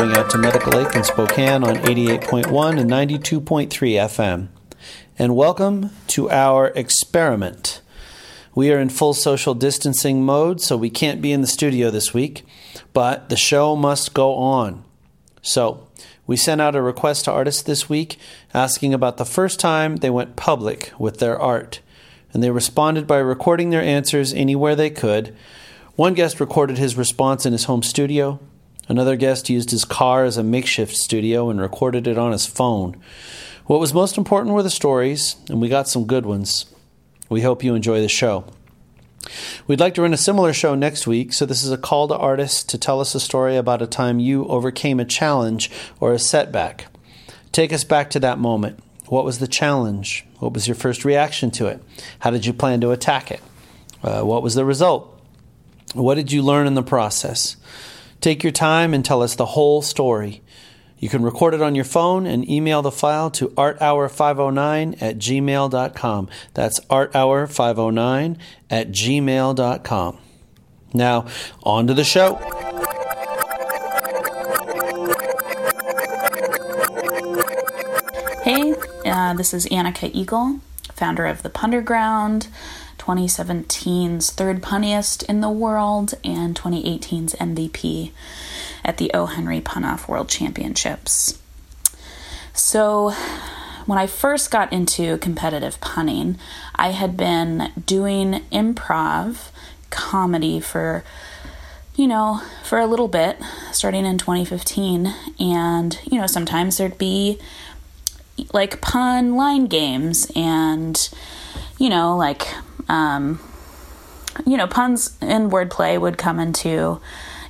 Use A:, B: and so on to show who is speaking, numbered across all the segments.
A: going out to Medical Lake in Spokane on 88.1 and 92.3 FM. And welcome to our experiment. We are in full social distancing mode, so we can't be in the studio this week, but the show must go on. So, we sent out a request to artists this week asking about the first time they went public with their art, and they responded by recording their answers anywhere they could. One guest recorded his response in his home studio. Another guest used his car as a makeshift studio and recorded it on his phone. What was most important were the stories, and we got some good ones. We hope you enjoy the show. We'd like to run a similar show next week, so this is a call to artists to tell us a story about a time you overcame a challenge or a setback. Take us back to that moment. What was the challenge? What was your first reaction to it? How did you plan to attack it? Uh, what was the result? What did you learn in the process? Take your time and tell us the whole story. You can record it on your phone and email the file to arthour509 at gmail.com. That's arthour509 at gmail.com. Now, on to the show.
B: Hey, uh, this is Annika Eagle, founder of The Punderground, 2017's third punniest in the world, and 2018's MVP at the O. Henry Pun Off World Championships. So, when I first got into competitive punning, I had been doing improv comedy for, you know, for a little bit, starting in 2015. And, you know, sometimes there'd be like pun line games and, you know, like, um, you know, puns and wordplay would come into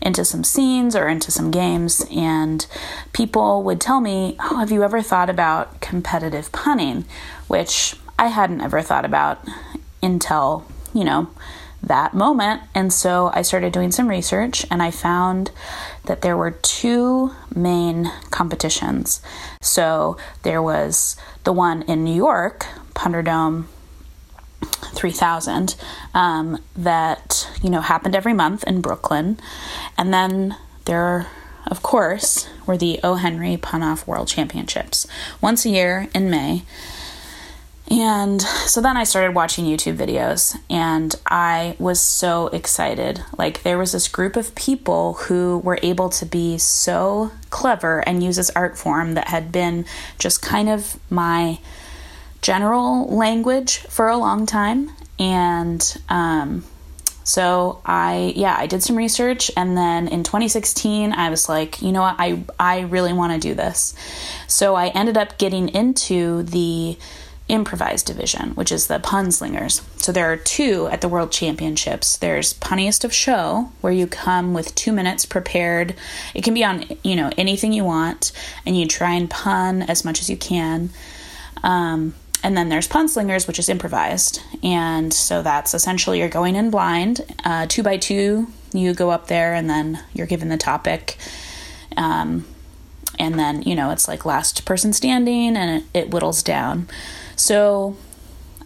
B: into some scenes or into some games, and people would tell me, Oh, have you ever thought about competitive punning? Which I hadn't ever thought about until, you know, that moment. And so I started doing some research and I found that there were two main competitions. So there was the one in New York, Punderdome 3000 um, that you know happened every month in Brooklyn, and then there, of course, were the O. Henry Pun Off World Championships once a year in May. And so then I started watching YouTube videos and I was so excited. Like, there was this group of people who were able to be so clever and use this art form that had been just kind of my general language for a long time. And um, so I, yeah, I did some research. And then in 2016, I was like, you know what, I, I really want to do this. So I ended up getting into the improvised division, which is the pun slingers. So there are two at the World Championships. There's Punniest of Show, where you come with two minutes prepared. It can be on, you know, anything you want, and you try and pun as much as you can. Um, and then there's pun slingers, which is improvised. And so that's essentially you're going in blind, uh, two by two. You go up there, and then you're given the topic. Um, and then, you know, it's like last person standing, and it, it whittles down. So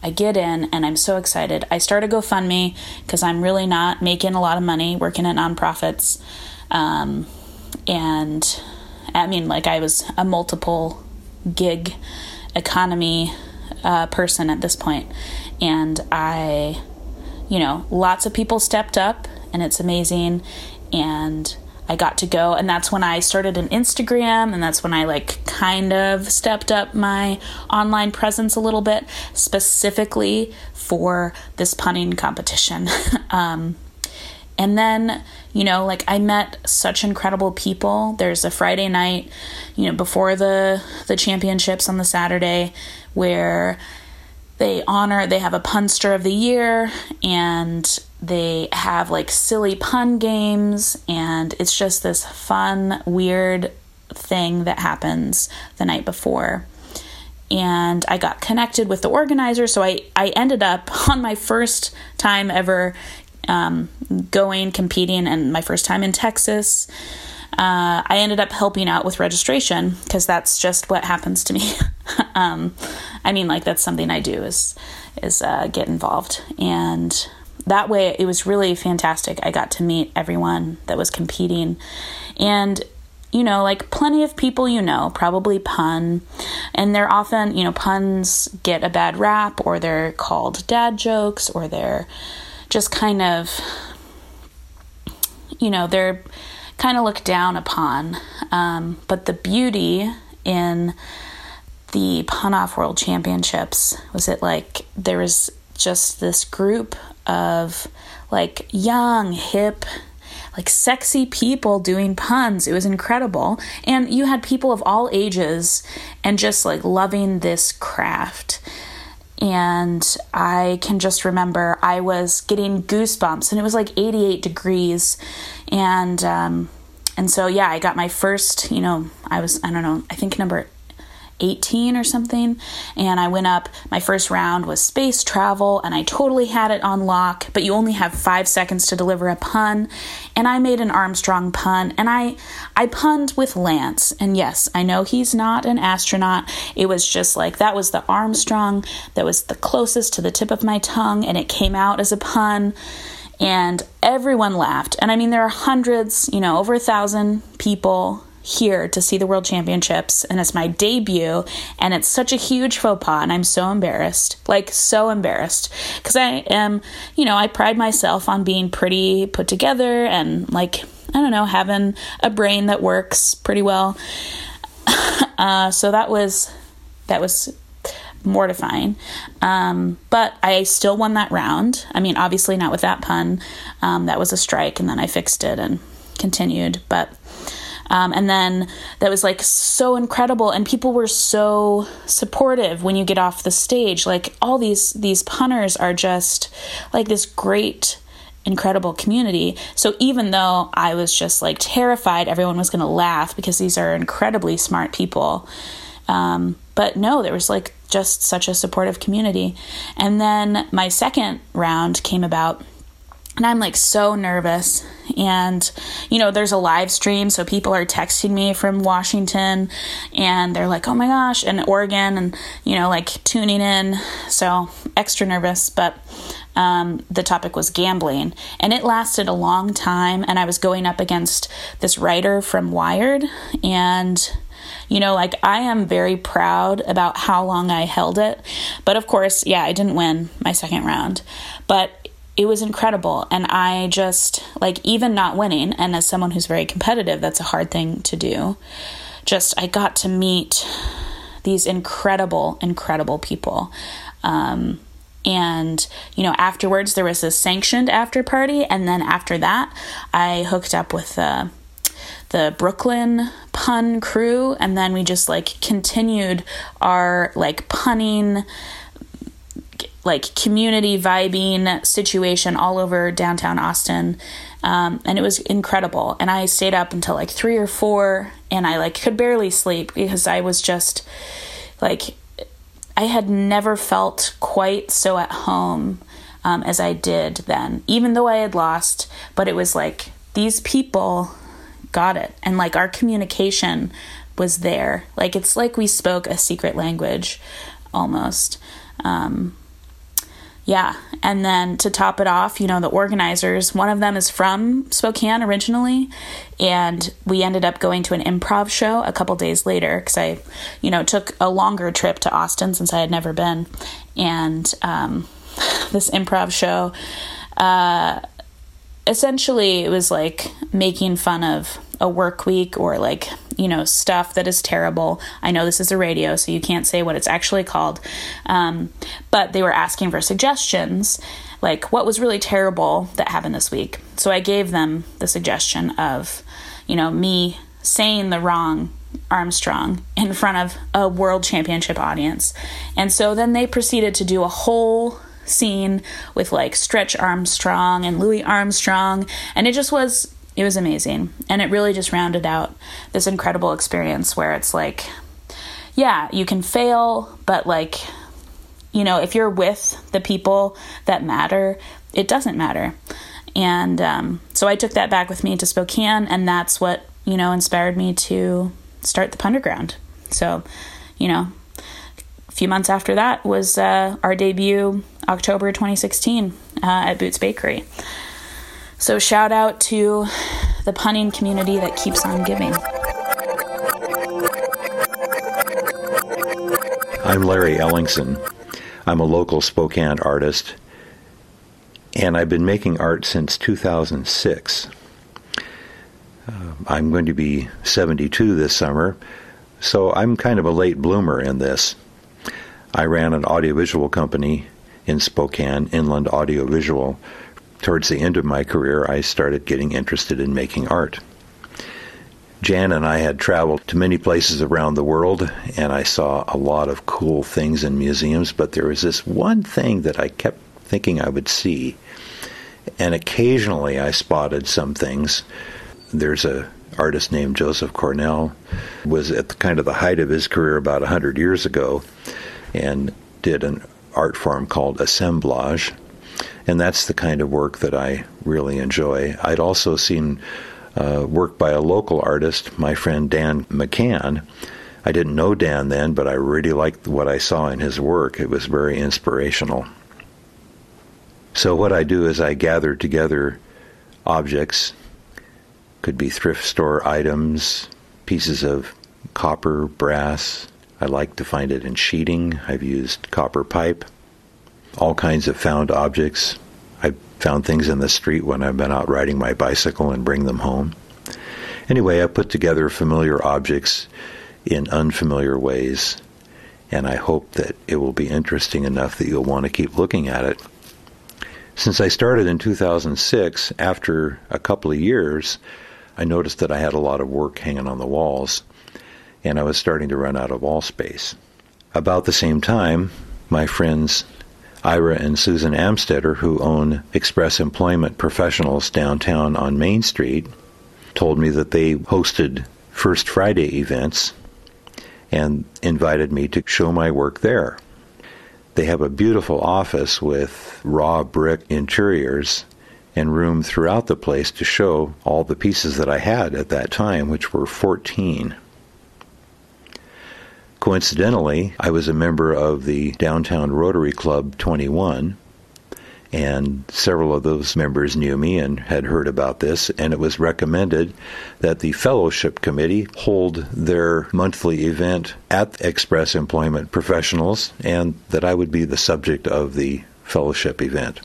B: I get in, and I'm so excited. I start a GoFundMe because I'm really not making a lot of money working at nonprofits. Um, and I mean, like, I was a multiple gig economy uh, person at this point. And I, you know, lots of people stepped up, and it's amazing. And I got to go, and that's when I started an Instagram, and that's when I like kind of stepped up my online presence a little bit, specifically for this punning competition. um, and then, you know, like I met such incredible people. There's a Friday night, you know, before the the championships on the Saturday where they honor they have a punster of the year and they have like silly pun games and it's just this fun weird thing that happens the night before and I got connected with the organizer. So I, I ended up on my first time ever um, going, competing, and my first time in Texas. Uh, I ended up helping out with registration because that's just what happens to me. um, I mean, like that's something I do is is uh, get involved, and that way it was really fantastic. I got to meet everyone that was competing. And you know, like plenty of people you know probably pun, and they're often, you know, puns get a bad rap, or they're called dad jokes, or they're just kind of, you know, they're kind of looked down upon. Um, but the beauty in the pun off world championships was it like there was just this group of like young, hip, like sexy people doing puns. It was incredible. And you had people of all ages and just like loving this craft. And I can just remember I was getting goosebumps and it was like 88 degrees. And, um, and so, yeah, I got my first, you know, I was, I don't know, I think number 18 or something. And I went up, my first round was space travel, and I totally had it on lock, but you only have five seconds to deliver a pun. And I made an Armstrong pun, and I, I punned with Lance. And yes, I know he's not an astronaut. It was just like that was the Armstrong that was the closest to the tip of my tongue, and it came out as a pun and everyone laughed. And I mean, there are hundreds, you know, over a thousand people here to see the World Championships, and it's my debut, and it's such a huge faux pas, and I'm so embarrassed, like so embarrassed, because I am, you know, I pride myself on being pretty put together and like I don't know, having a brain that works pretty well. uh, so that was that was mortifying. Um, but I still won that round. I mean, obviously not with that pun. Um, that was a strike, and then I fixed it and continued. But um, and then that was like so incredible, and people were so supportive when you get off the stage. Like all these these punters are just like this great incredible community. So even though I was just like terrified everyone was going to laugh because these are incredibly smart people. Um, but no, there was like just such a supportive community. And then my second round came about and I'm like so nervous. And, you know, there's a live stream, so people are texting me from Washington and they're like, oh my gosh, and Oregon, and, you know, like tuning in. So extra nervous, but um, the topic was gambling. And it lasted a long time. And I was going up against this writer from Wired. And, you know, like I am very proud about how long I held it. But of course, yeah, I didn't win my second round. But it was incredible. And I just, like, even not winning, and as someone who's very competitive, that's a hard thing to do. Just, I got to meet these incredible, incredible people. Um, and, you know, afterwards there was a sanctioned after party. And then after that, I hooked up with the, the Brooklyn pun crew. And then we just like continued our like punning like community vibing situation all over downtown Austin. Um, and it was incredible. And I stayed up until like three or four, and I like could barely sleep because I was just like I had never felt quite so at home um, as I did then, even though I had lost. But it was like these people got it, and like our communication was there. Like it's like we spoke a secret language almost. Um, yeah. And then to top it off, you know, the organizers, one of them is from Spokane originally. And we ended up going to an improv show a couple days later because I, you know, took a longer trip to Austin since I had never been. And um, this improv show, uh, essentially, it was like making fun of a work week or like you know stuff that is terrible i know this is a radio so you can't say what it's actually called um, but they were asking for suggestions like what was really terrible that happened this week so i gave them the suggestion of you know me saying the wrong Armstrong in front of a world championship audience. And so then they proceeded to do a whole scene with like Stretch Armstrong and Louis Armstrong. And it just was it was amazing. And it really just rounded out this incredible experience where it's like, yeah, you can fail, but like, you know, if you're with the people that matter, it doesn't matter. And um, so I took that back with me to Spokane, and that's what, you know, inspired me to start the Punderground. So, you know, a few months after that was uh, our debut October 2016 uh, at Boots Bakery. So, shout out to the punning community that keeps on giving.
C: I'm Larry Ellingson. I'm a local Spokane artist, and I've been making art since 2006. Uh, I'm going to be 72 this summer, so I'm kind of a late bloomer in this. I ran an audiovisual company in Spokane, Inland Audiovisual. Towards the end of my career, I started getting interested in making art. Jan and I had traveled to many places around the world, and I saw a lot of cool things in museums, but there was this one thing that I kept thinking I would see. And occasionally I spotted some things. There's a artist named Joseph Cornell was at the, kind of the height of his career about 100 years ago and did an art form called assemblage and that's the kind of work that I really enjoy. I'd also seen uh, work by a local artist, my friend Dan McCann. I didn't know Dan then, but I really liked what I saw in his work. It was very inspirational. So, what I do is I gather together objects, could be thrift store items, pieces of copper, brass. I like to find it in sheeting. I've used copper pipe, all kinds of found objects, I found things in the street when I've been out riding my bicycle and bring them home. Anyway, I put together familiar objects in unfamiliar ways, and I hope that it will be interesting enough that you'll want to keep looking at it. Since I started in 2006, after a couple of years, I noticed that I had a lot of work hanging on the walls, and I was starting to run out of wall space. About the same time, my friends Ira and Susan Amstetter, who own Express Employment Professionals downtown on Main Street, told me that they hosted First Friday events and invited me to show my work there. They have a beautiful office with raw brick interiors and room throughout the place to show all the pieces that I had at that time, which were 14. Coincidentally, I was a member of the Downtown Rotary Club 21, and several of those members knew me and had heard about this, and it was recommended that the Fellowship Committee hold their monthly event at Express Employment Professionals, and that I would be the subject of the fellowship event.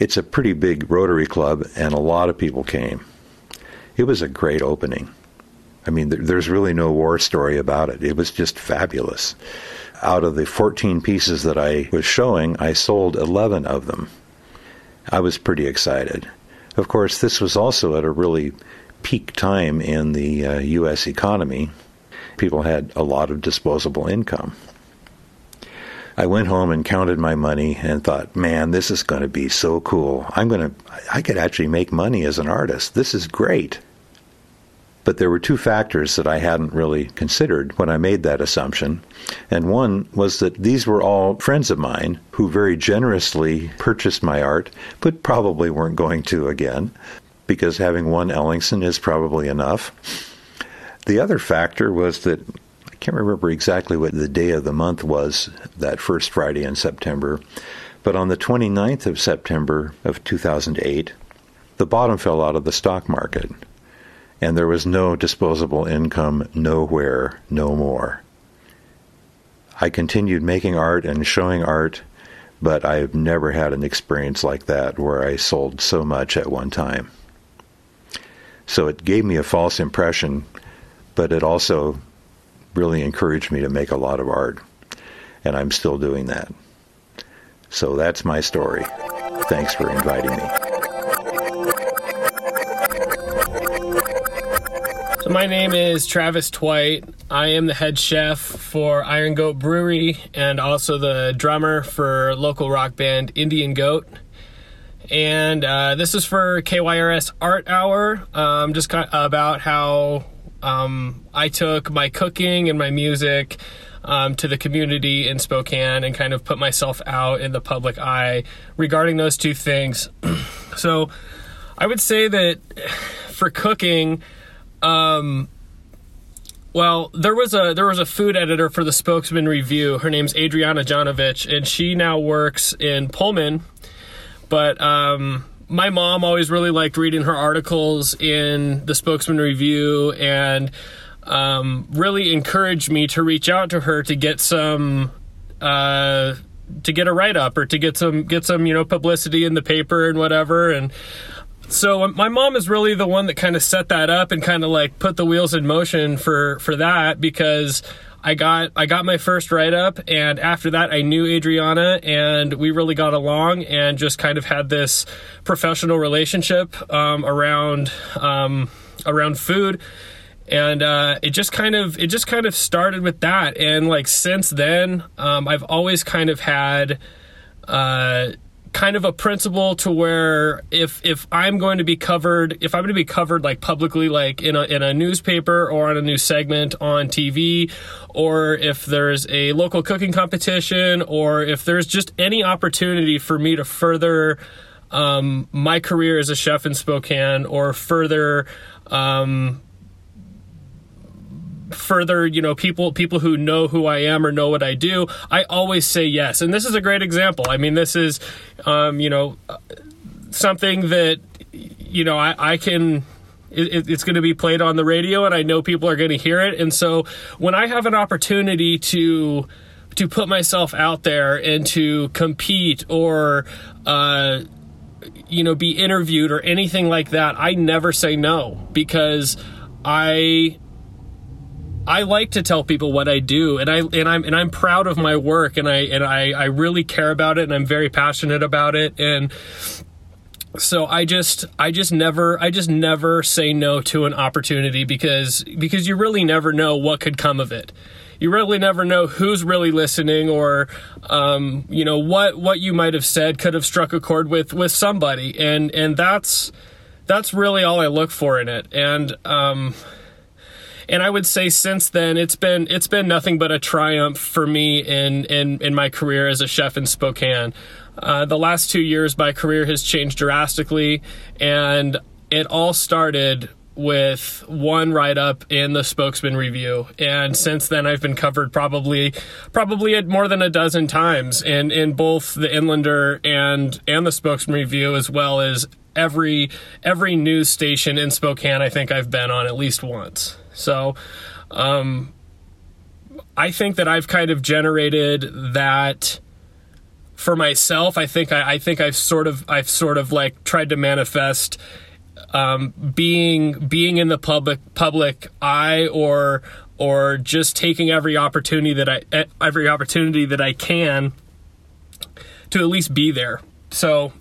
C: It's a pretty big Rotary Club, and a lot of people came. It was a great opening. I mean, there's really no war story about it. It was just fabulous. Out of the 14 pieces that I was showing, I sold 11 of them. I was pretty excited. Of course, this was also at a really peak time in the uh, U.S. economy. People had a lot of disposable income. I went home and counted my money and thought, man, this is going to be so cool. I'm going to, I could actually make money as an artist. This is great. But there were two factors that I hadn't really considered when I made that assumption. And one was that these were all friends of mine who very generously purchased my art, but probably weren't going to again, because having one Ellingson is probably enough. The other factor was that I can't remember exactly what the day of the month was that first Friday in September, but on the 29th of September of 2008, the bottom fell out of the stock market and there was no disposable income nowhere, no more. I continued making art and showing art, but I've never had an experience like that where I sold so much at one time. So it gave me a false impression, but it also really encouraged me to make a lot of art, and I'm still doing that. So that's my story. Thanks for inviting me.
D: My name is Travis Twite. I am the head chef for Iron Goat Brewery and also the drummer for local rock band Indian Goat. And uh, this is for KYRS Art Hour, um, just kind of about how um, I took my cooking and my music um, to the community in Spokane and kind of put myself out in the public eye regarding those two things. so I would say that for cooking, um, Well, there was a there was a food editor for the Spokesman Review. Her name's Adriana Janovich, and she now works in Pullman. But um, my mom always really liked reading her articles in the Spokesman Review, and um, really encouraged me to reach out to her to get some uh, to get a write up or to get some get some you know publicity in the paper and whatever and so um, my mom is really the one that kind of set that up and kind of like put the wheels in motion for for that because I got I got my first write up and after that I knew Adriana and we really got along and just kind of had this professional relationship um, around um, around food. And uh, it just kind of it just kind of started with that and like since then um, i've always kind of had uh, kind of a principle to where if if i'm going to be covered if i'm going to be covered like publicly like in a, in a newspaper or on a new segment on tv or if there's a local cooking competition or if there's just any opportunity for me to further um, my career as a chef in spokane or further um, further you know people people who know who i am or know what i do i always say yes. And this is a great example. I mean this is um, you know something that you know i, I can it, it's going to be played on the radio and i know people are going to hear it. And so when i have an opportunity to to put myself out there and to compete or uh, you know be interviewed or anything like that i never say no because i I like to tell people what I do, and I and I'm and I'm proud of my work, and I and I I really care about it, and I'm very passionate about it, and so I just I just never I just never say no to an opportunity because because you really never know what could come of it. You really never know who's really listening, or um, you know what what you might have said could have struck a chord with with somebody, and and that's that's really all I look for in it, and. Um, and I would say since then it's been it's been nothing but a triumph for me in in in my career as a chef in Spokane. Uh, the last two years, my career has changed drastically, and it all started with one write up in the Spokesman Review, and since then I've been covered probably probably more than a dozen times in in both the Inlander and and the Spokesman Review, as well as every every news station in Spokane. I think I've been on at least once. So, um, I think that I've kind of generated that for myself. I think I, I think I've sort of I've sort of like tried to manifest um, being being in the public public eye or or just taking every opportunity that I every opportunity that I can to at least be there. So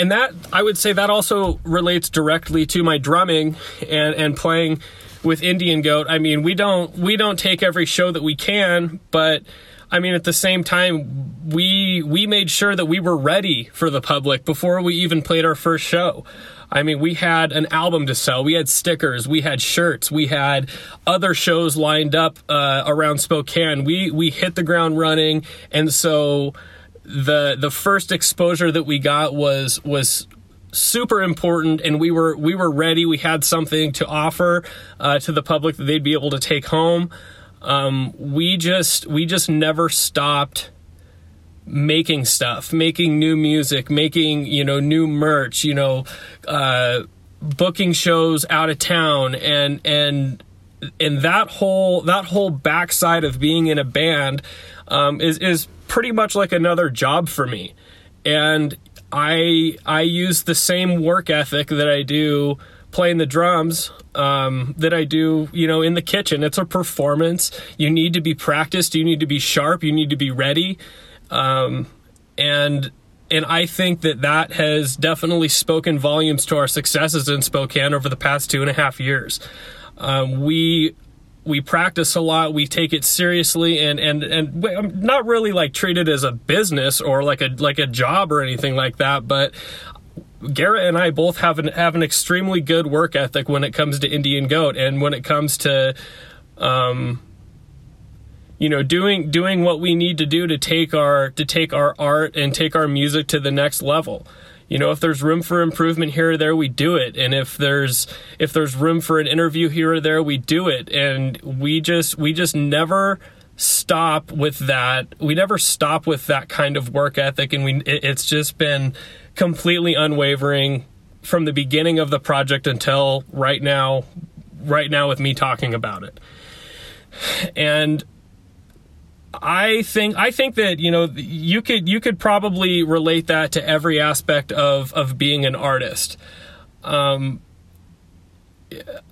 D: and that I would say that also relates directly to my drumming and and playing with Indian Goat. I mean, we don't we don't take every show that we can, but I mean at the same time we we made sure that we were ready for the public before we even played our first show. I mean, we had an album to sell. We had stickers. We had shirts. We had other shows lined up uh, around Spokane. We we hit the ground running, and so the the first exposure that we got was was super important and we were we were ready. We had something to offer uh, to the public that they'd be able to take home. Um, we just we just never stopped making stuff making new music making you know new merch you know uh, booking shows out of town. And and and that whole that whole backside of being in a band um, is is pretty much like another job for me. And I I use the same work ethic that I do playing the drums um, that I do, you know, in the kitchen. It's a performance. You need to be practiced. You need to be sharp. You need to be ready. Um, and and I think that that has definitely spoken volumes to our successes in Spokane over the past two and a half years. Um, we we practice a lot we take it seriously and and and not really like treat it as a business or like a like a job or anything like that but Garrett and I both have an have an extremely good work ethic when it comes to Indian goat and when it comes to um you know doing doing what we need to do to take our to take our art and take our music to the next level you know if there's room for improvement here or there we do it. And if there's if there's room for an interview here or there we do it. And we just we just never stop with that. We never stop with that kind of work ethic. And we it, it's just been completely unwavering from the beginning of the project until right now right now with me talking about it. And I think I think that you know you could you could probably relate that to every aspect of of being an artist. Um,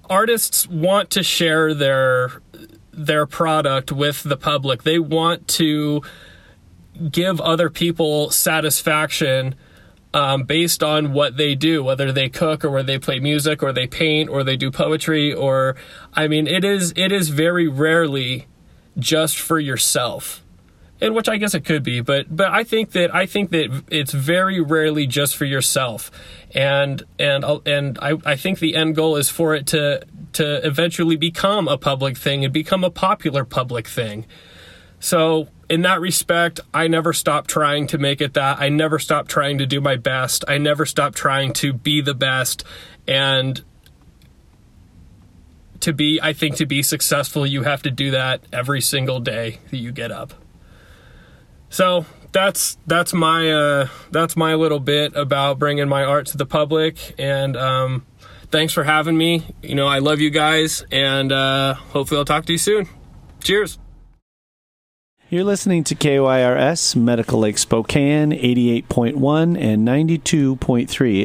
D: artists want to share their their product with the public. They want to give other people satisfaction um, based on what they do, whether they cook or whether they play music or they paint or they do poetry or I mean it is it is very rarely just for yourself and which I guess it could be, but but I think that I think that it's very rarely just for yourself, and and uh, and I, I think the end goal is for it to to eventually become a public thing and become a popular public thing. So in that respect, I never stop trying to make it that. I never stop trying to do my best. I never stop trying to be the best, and to be i think to be successful you have to do that every single day that you get up. So that's that's my uh, that's my little bit about bringing my art to the public and um, thanks for having me. You know i love you guys and uh, hopefully i'll talk to you soon. Cheers.
A: You're listening to KYRS Medical Lake Spokane 88.1 and 92.3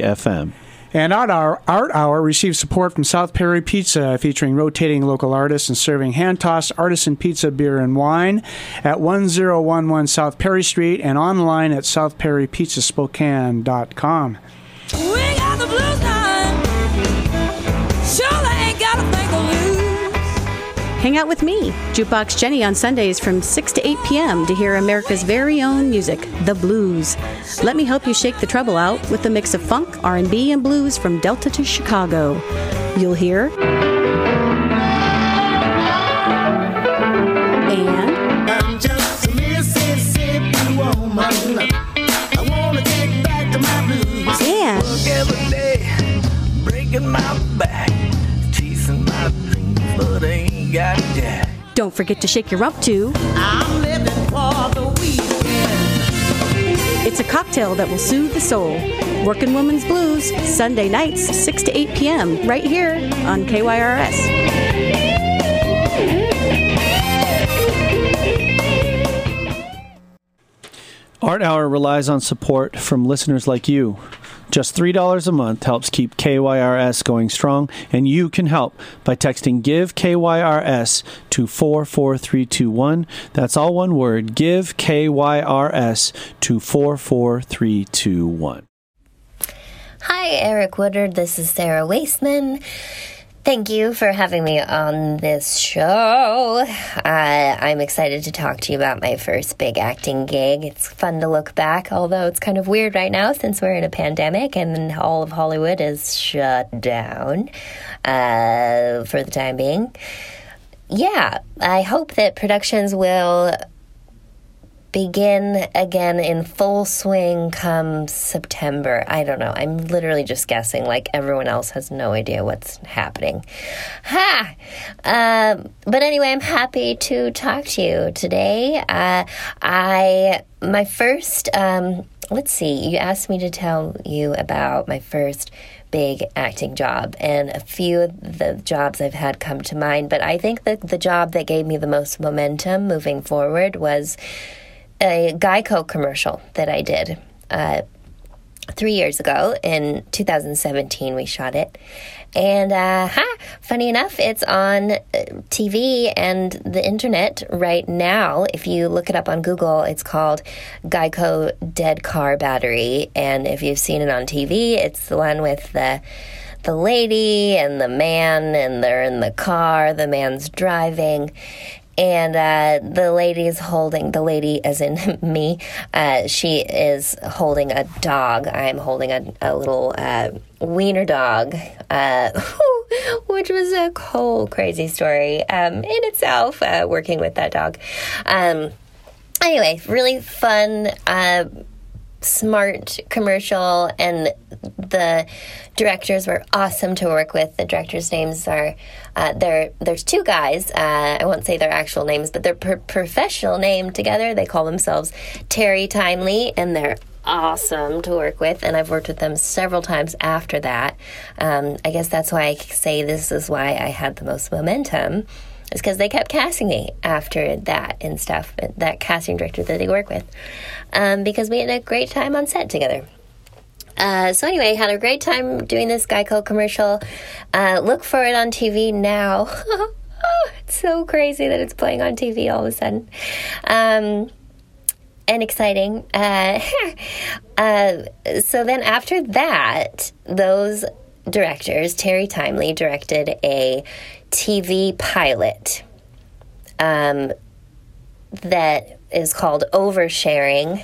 A: FM.
E: And Art Hour, Art Hour receives support from South Perry Pizza, featuring rotating local artists and serving hand tossed artisan pizza, beer, and wine at 1011 South Perry Street and online at southperrypizzaspokane.com. We got the blues now.
F: Hang out with me, Jukebox Jenny, on Sundays from 6 to 8 p.m. to hear America's very own music, the blues. Let me help you shake the trouble out with a mix of funk, R&B, and blues from Delta to Chicago. You'll hear got that. Don't forget to shake your rump too. I'm living for the weekend. It's a cocktail that will soothe the soul. Working Woman's Blues, Sunday nights, 6 to 8 p.m., right here on KYRS.
A: Art Hour relies on support from listeners like you. Just $3 a month helps keep KYRS going strong, and you can help by texting GIVE KYRS to 44321. That's all one word GIVE KYRS to 44321.
G: Hi, Eric Woodard. This is Sarah Waisman. Thank you for having me on this show. Uh, I'm excited to talk to you about my first big acting gig. It's fun to look back, although it's kind of weird right now since we're in a pandemic and all of Hollywood is shut down uh, for the time being. Yeah, I hope that productions will begin again in full swing come September. I don't know. I'm literally just guessing, like everyone else has no idea what's happening. Ha! Uh, but anyway, I'm happy to talk to you today. Uh, I, my first, um, let's see, you asked me to tell you about my first big acting job, and a few of the jobs I've had come to mind. But I think that the job that gave me the most momentum moving forward was a Geico commercial that I did uh, three years ago. In 2017, we shot it. And uh, ha, funny enough, it's on uh, TV and the internet right now. If you look it up on Google, it's called Geico Dead Car Battery. And if you've seen it on TV, it's the one with the the lady and the man, and they're in the car. The man's driving, and uh, the lady is holding the lady as in me uh, she is holding a dog. I'm holding a, a little uh, wiener dog uh, which was a whole crazy story um, in itself uh, working with that dog. Um, anyway really fun uh, smart commercial, and the directors were awesome to work with. The directors' names are uh, there. There's two guys. Uh, I won't say their actual names, but their per- professional name together. They call themselves Terri Timely, and they're awesome to work with, and I've worked with them several times after that. Um, I guess that's why I say this is why I had the most momentum. Is because they kept casting me after that and stuff. That casting director that they work with, um, because we had a great time on set together. Uh, so anyway, had a great time doing this Geico commercial. Uh, look for it on TV now. it's so crazy that it's playing on TV all of a sudden. Um, and exciting. Uh, uh, so then after that, those directors, Terri Timely directed a TV pilot um, that is called Oversharing,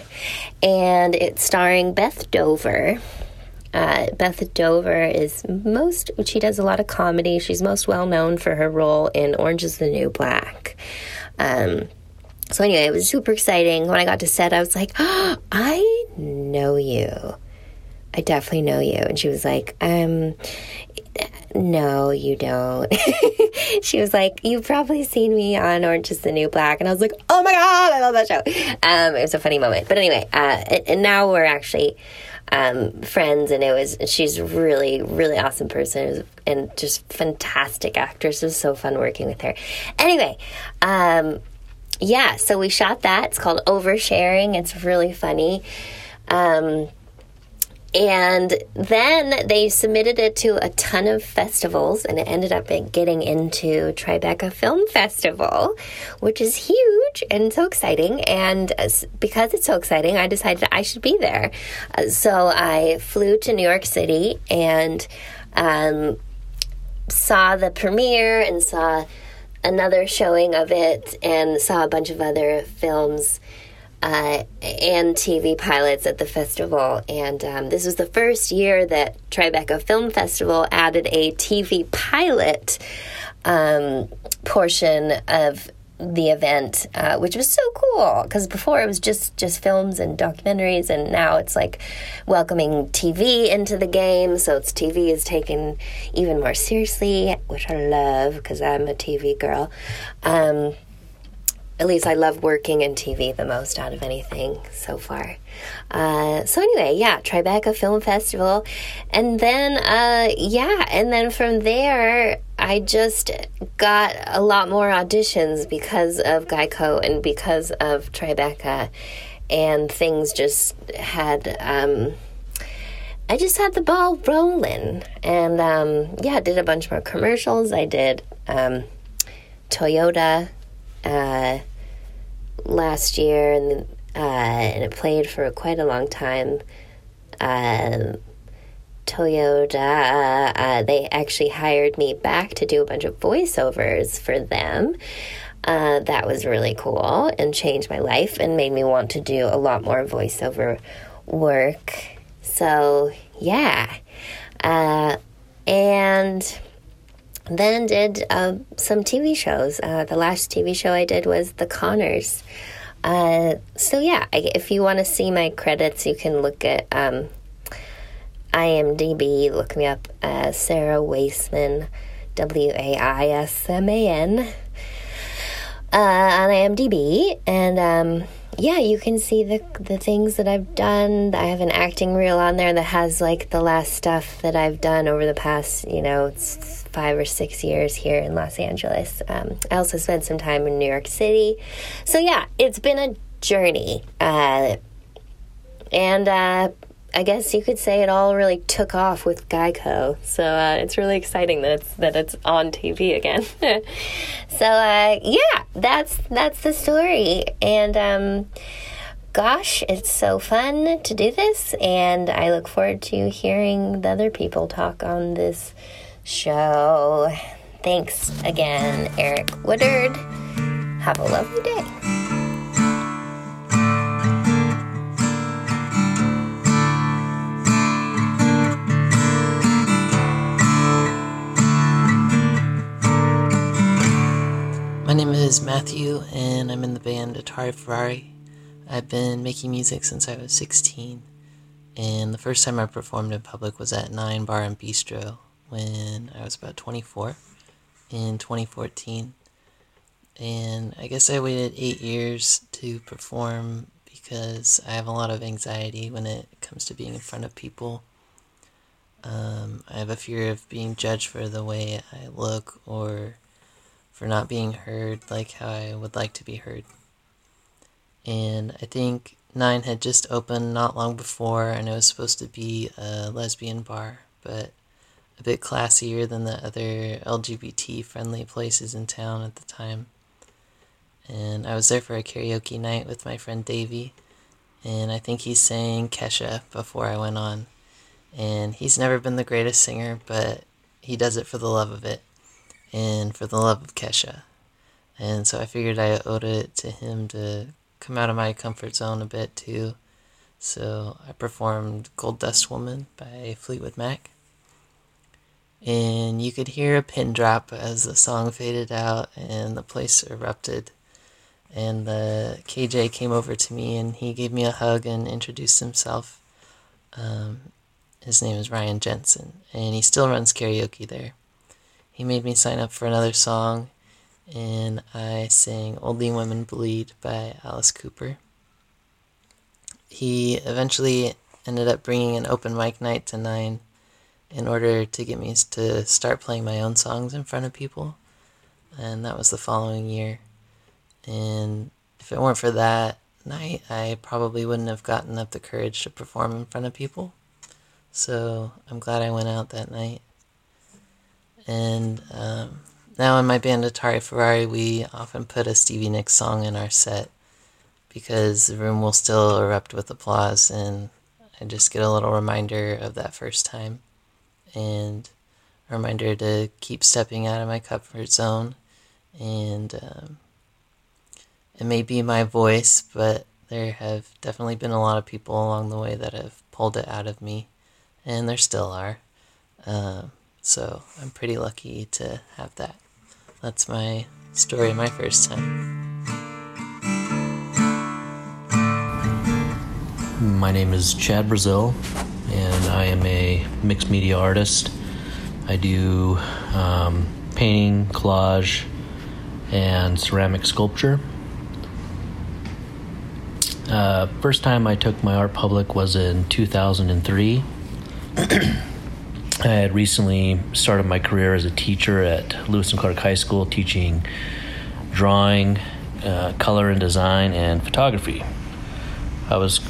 G: and it's starring Beth Dover. Uh, Beth Dover is most, she does a lot of comedy. She's most well known for her role in Orange is the New Black. Um, so, anyway, it was super exciting. When I got to set, I was like, oh, I know you. I definitely know you. And she was like, um, no, you don't. she was like, you've probably seen me on Orange is the New Black. And I was like, oh my God, I love that show. Um, it was a funny moment. But anyway, uh, and now we're actually um, friends, and it was, she's really, really awesome person and just fantastic actress. It was so fun working with her. Anyway, um, yeah, so we shot that. It's called Oversharing. It's really funny. Um, and then they submitted it to a ton of festivals, and it ended up getting into Tribeca Film Festival, which is huge and so exciting. And because it's so exciting, I decided I should be there. Uh, so I flew to New York City and um, saw the premiere and saw another showing of it and saw a bunch of other films uh, and TV pilots at the festival. And um, this was the first year that Tribeca Film Festival added a TV pilot um, portion of the event, uh, which was so cool because before it was just just films and documentaries, and now it's like welcoming TV into the game. So it's TV is taken even more seriously, which I love because I'm a TV girl. Um, at least I love working in TV the most out of anything so far. Uh, so anyway, yeah, Tribeca Film Festival, and then uh, yeah, and then from there I just got a lot more auditions because of Geico and because of Tribeca, and things just had. Um, I just had the ball rolling, and um, yeah, did a bunch more commercials. I did um, Toyota uh, last year, and uh, and it played for quite a long time. Uh, Toyota, uh, they actually hired me back to do a bunch of voiceovers for them. Uh, that was really cool and changed my life and made me want to do a lot more voiceover work. So, yeah. Uh, and then did uh, some TV shows. Uh, the last TV show I did was The Conners. Uh, so yeah, I, if you want to see my credits, you can look at um, IMDb. Look me up, uh, Sarah Waisman, W A I S M A N, uh, on IMDb, and um, yeah, you can see the the things that I've done. I have an acting reel on there that has like the last stuff that I've done over the past, you know, five or six years here in Los Angeles. Um, I also spent some time in New York City. So, yeah, it's been a journey. Uh, and uh, I guess you could say it all really took off with Geico. So uh, it's really exciting that it's, that it's on TV again. so, uh, yeah, that's, that's the story. And, um, gosh, it's so fun to do this, and I look forward to hearing the other people talk on this show. Thanks again, Eric Woodard. Have a lovely day.
H: Is Matthew, and I'm in the band Atari Ferrari. I've been making music since I was 16. And the first time I performed in public was at Nine Bar and Bistro when I was about 24 in 2014. And I guess I waited eight years to perform because I have a lot of anxiety when it comes to being in front of people. Um, I have a fear of being judged for the way I look or for not being heard like how I would like to be heard. And I think Nyne had just opened not long before, and it was supposed to be a lesbian bar, but a bit classier than the other LGBT friendly places in town at the time. And I was there for a karaoke night with my friend Davey, and I think he sang Kesha before I went on. And he's never been the greatest singer, but he does it for the love of it and for the love of Kesha. And so I figured I owed it to him to come out of my comfort zone a bit too. So I performed Gold Dust Woman by Fleetwood Mac. And you could hear a pin drop as the song faded out and the place erupted. And the KJ came over to me and he gave me a hug and introduced himself. Um, his name is Ryan Jensen, and he still runs karaoke there. He made me sign up for another song, and I sang Only Women Bleed by Alice Cooper. He eventually ended up bringing an open mic night to Nyne in order to get me to start playing my own songs in front of people, and that was the following year. And if it weren't for that night, I probably wouldn't have gotten up the courage to perform in front of people. So I'm glad I went out that night. And um, now in my band Atari Ferrari, we often put a Stevie Nicks song in our set because the room will still erupt with applause, and I just get a little reminder of that first time, and a reminder to keep stepping out of my comfort zone. And um, it may be my voice, but there have definitely been a lot of people along the way that have pulled it out of me, and there still are. Um, so I'm pretty lucky to have that. That's my story, my first time.
I: My name is Chad Brazil, and I am a mixed media artist. I do um, painting, collage, and ceramic sculpture. Uh, first time I took my art public was in 2003. I had recently started my career as a teacher at Lewis and Clark High School, teaching drawing, uh, color and design, and photography. I was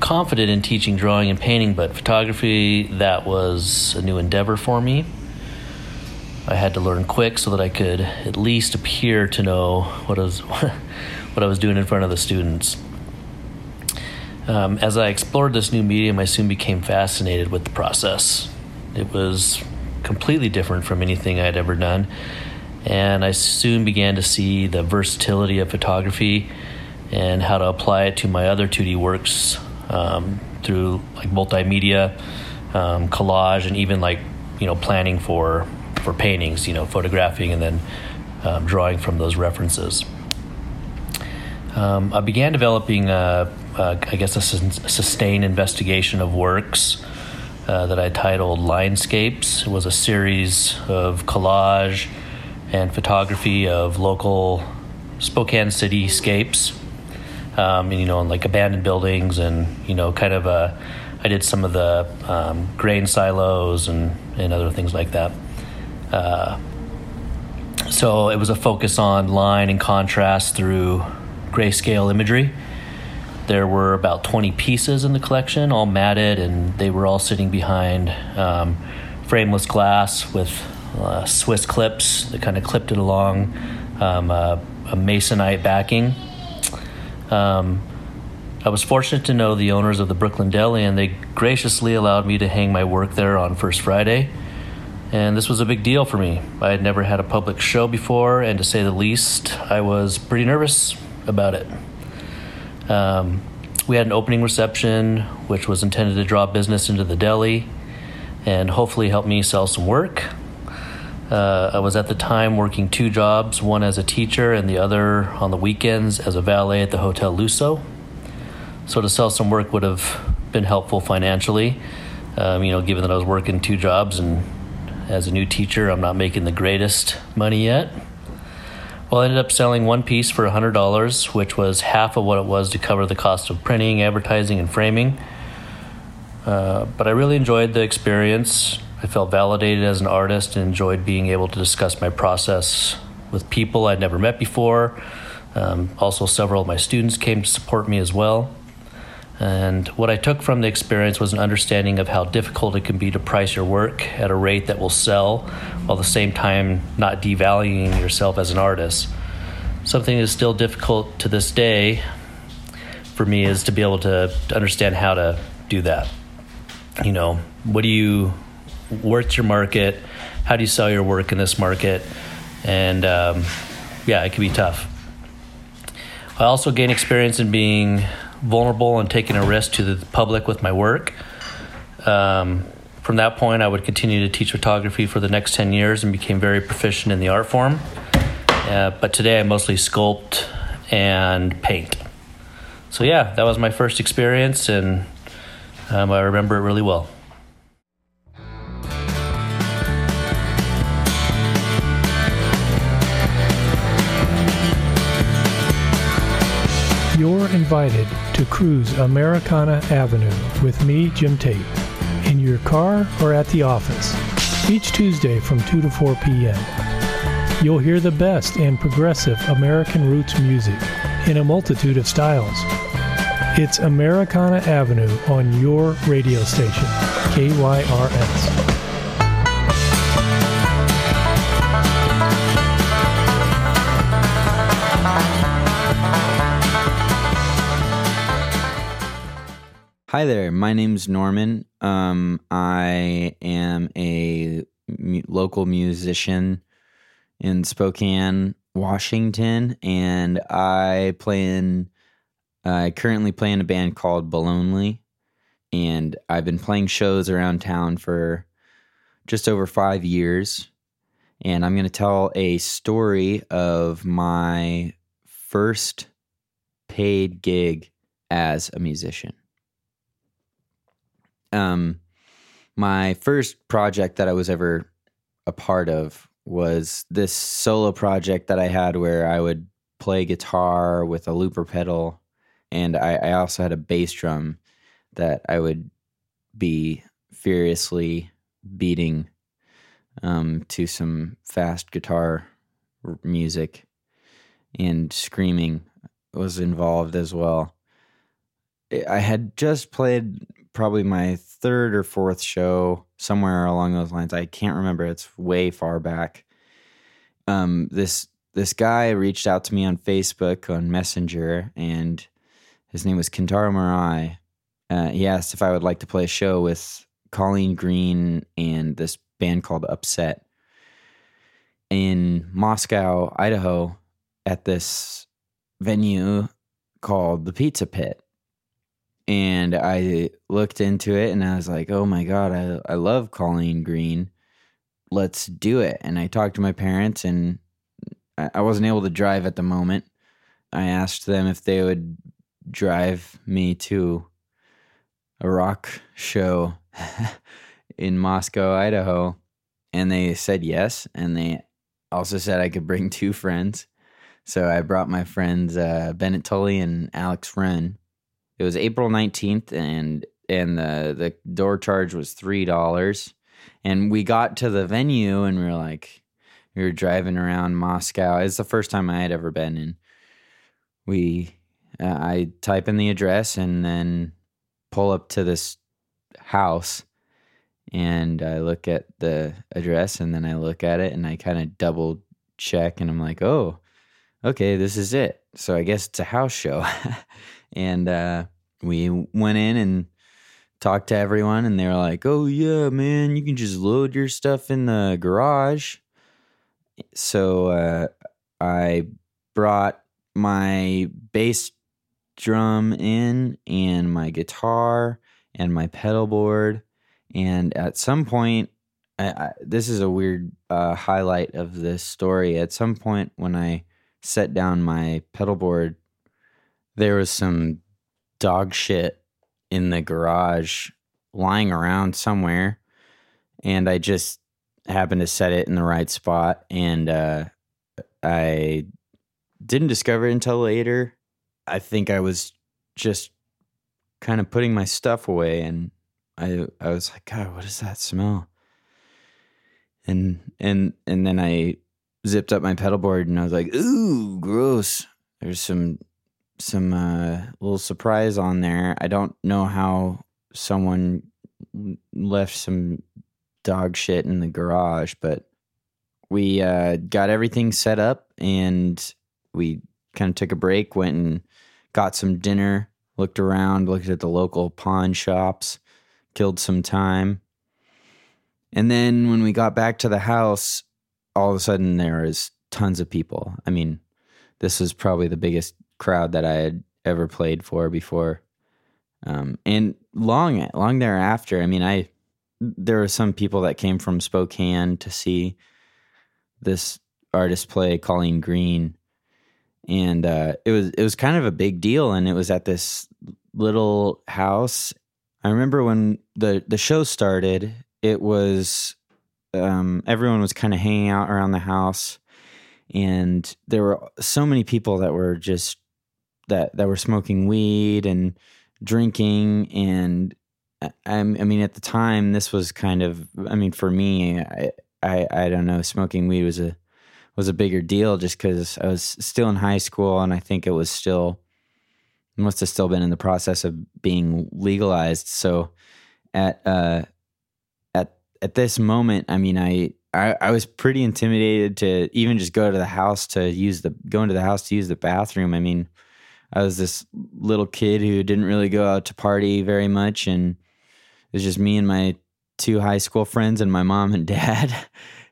I: confident in teaching drawing and painting, but photography, that was a new endeavor for me. I had to learn quick so that I could at least appear to know what I was, what I was doing in front of the students. Um, as I explored this new medium, I soon became fascinated with the process. It was completely different from anything I'd ever done, and I soon began to see the versatility of photography and how to apply it to my other 2D works um, through like multimedia, um, collage, and even like you know planning for for paintings. You know, photographing and then um, drawing from those references. Um, I began developing, a, a, I guess, a sustained investigation of works uh, that I titled Linescapes. It was a series of collage and photography of local Spokane cityscapes um, and, you know, like abandoned buildings and, you know, kind of a, I did some of the um, grain silos and, and other things like that. Uh, so it was a focus on line and contrast through grayscale imagery. There were about 20 pieces in the collection, all matted, and they were all sitting behind um, frameless glass with uh, Swiss clips that kind of clipped it along um, uh, a masonite backing. Um, I was fortunate to know the owners of the Brooklyn Deli, and they graciously allowed me to hang my work there on First Friday. And this was a big deal for me. I had never had a public show before, and to say the least, I was pretty nervous about it. Um, we had an opening reception, which was intended to draw business into the deli and hopefully help me sell some work. Uh, I was at the time working two jobs one as a teacher and the other on the weekends as a valet at the Hotel Lusso. So to sell some work would have been helpful financially. Um, you know, given that I was working two jobs and as a new teacher, I'm not making the greatest money yet. Well, I ended up selling one piece for $100, which was half of what it was to cover the cost of printing, advertising, and framing. Uh, but I really enjoyed the experience. I felt validated as an artist and enjoyed being able to discuss my process with people I'd never met before. Um, also, several of my students came to support me as well. And what I took from the experience was an understanding of how difficult it can be to price your work at a rate that will sell while at the same time not devaluing yourself as an artist. Something that's still difficult to this day for me is to be able to understand how to do that. You know, what do you, what's your market? How do you sell your work in this market? And um, yeah, it can be tough. I also gained experience in being vulnerable and taking a risk to the public with my work. Um, from that point, I would continue to teach photography for the next 10 years and became very proficient in the art form. Uh, but today I mostly sculpt and paint. So, yeah, that was my first experience, and um, I remember it really well.
J: You're invited to cruise Americana Avenue with me, Jim Tate, in your car or at the office, each Tuesday from 2 to 4 p.m. You'll hear the best in progressive American roots music in a multitude of styles. It's Americana Avenue on your radio station, KYRS.
K: Hi there. My name's Norman. Um, I am a mu- local musician in Spokane, Washington, and I play in. I currently play in a band called Balonely, and I've been playing shows around town for just over five years. And I'm going to tell a story of my first paid gig as a musician um, my first project that I was ever a part of was this solo project that I had where I would play guitar with a looper pedal, and I, I also had a bass drum that I would be furiously beating um, to some fast guitar music, and screaming was involved as well. I had just played probably my third or fourth show somewhere along those lines. I can't remember. It's way far back. Um, this this guy reached out to me on Facebook on Messenger, and his name was Kentaro Murai. Uh, he asked if I would like to play a show with Colleen Green and this band called Upset in Moscow, Idaho, at this venue called the Pizza Pit and I looked into it and I was like, oh my God, I, I love Colleen Green. Let's do it. And I talked to my parents and I, wasn't able to drive at the moment. I asked them if they would drive me to a rock show in Moscow, Idaho. And they said yes. And they also said I could bring two friends. So I brought my friends uh, Bennett Tully and Alex Wren it was April 19th and and the the door charge was $3 and we got to the venue and we were like we were driving around Moscow. It's the first time I had ever been in. We uh, I type in the address and then pull up to this house and I look at the address and then I look at it and I kind of double check and I'm like, "Oh, okay, this is it." So I guess it's a house show. and uh, we went in and talked to everyone, and they were like, "Oh yeah, man, you can just load your stuff in the garage." So uh, I brought my bass drum in and my guitar and my pedal board, and at some point. I, I, this is a weird uh, highlight of this story. At some point, when I set down my pedal board, there was some dog shit in the garage lying around somewhere and I just happened to set it in the right spot and uh I didn't discover it until later. I think I was just kind of putting my stuff away and I I was like, God, what does that smell? And and and then I zipped up my pedal board and I was like, ooh, gross. There's some some uh little surprise on there. I don't know how someone left some dog shit in the garage, but we uh, got everything set up and we kind of took a break, went and got some dinner, looked around, looked at the local pawn shops, killed some time. And then when we got back to the house, all of a sudden there was tons of people. I mean, this was probably the biggest crowd that I had ever played for before. Um, and long, long thereafter, I mean, I there were some people that came from Spokane to see this artist play, Colleen Green, and uh, it was it was kind of a big deal, and it was at this little house. I remember when the the show started, it was um, everyone was kind of hanging out around the house, and there were so many people that were just that that were smoking weed and drinking and I, I mean at the time this was kind of I mean for me I I, I don't know smoking weed was a was a bigger deal just because I was still in high school and I think it was still must have still been in the process of being legalized so at uh at at this moment I mean I I, I was pretty intimidated to even just go to the house to use the go into the house to use the bathroom. I mean, I was this little kid who didn't really go out to party very much, and it was just me and my two high school friends and my mom and dad,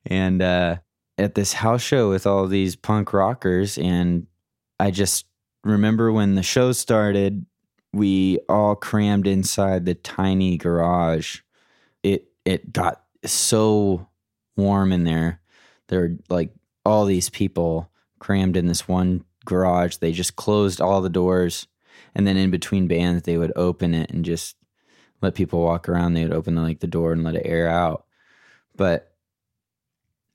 K: and uh, at this house show with all these punk rockers. And I just remember when the show started, we all crammed inside the tiny garage. It it got so warm in there. There were like all these people crammed in this one garage. They just closed all the doors. And then in between bands, they would open it and just let people walk around. They would open the, like the door and let it air out. But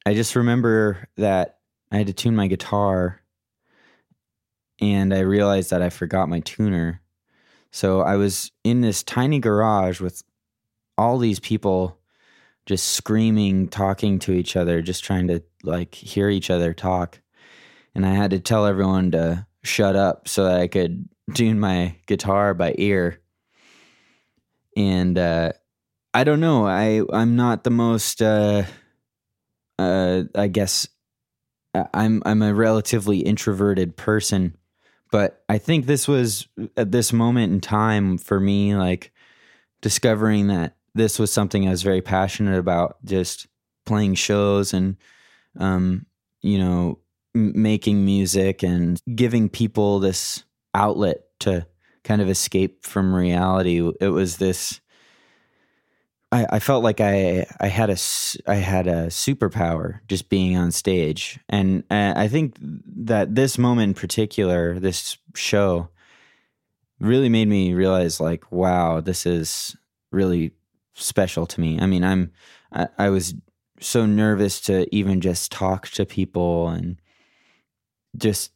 K: I just remember that I had to tune my guitar and I realized that I forgot my tuner. So I was in this tiny garage with all these people just screaming, talking to each other, just trying to like hear each other talk. And I had to tell everyone to shut up so that I could tune my guitar by ear. And uh, I don't know, I I'm not the most uh, uh, I guess I'm I'm a relatively introverted person, but I think this was at this moment in time for me like discovering that this was something I was very passionate about, just playing shows and, um, you know, making music and giving people this outlet to kind of escape from reality. It was this. I, I felt like I I had a I had a superpower just being on stage, and uh, I think that this moment in particular, this show, really made me realize like, wow, this is really special to me. I mean, I'm I, I, was so nervous to even just talk to people and just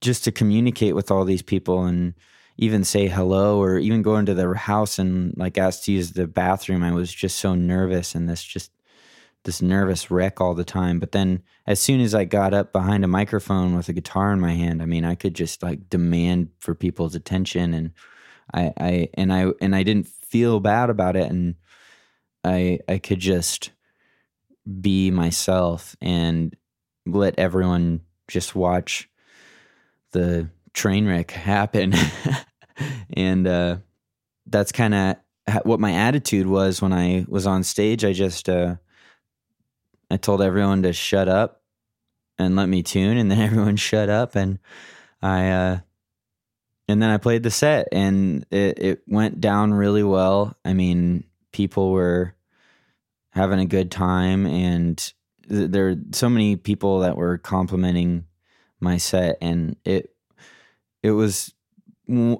K: just to communicate with all these people and even say hello or even go into their house and like ask to use the bathroom. I was just so nervous and this just this nervous wreck all the time. But then as soon as I got up behind a microphone with a guitar in my hand, I mean, I could just like demand for people's attention and I, I and I and I didn't feel bad about it and I I could just be myself and let everyone just watch the train wreck happen. and uh, that's kind of what my attitude was when I was on stage. I just uh, I told everyone to shut up and let me tune, and then everyone shut up, and I uh, and then I played the set, and it it went down really well. I mean, people were having a good time and there are so many people that were complimenting my set and it it was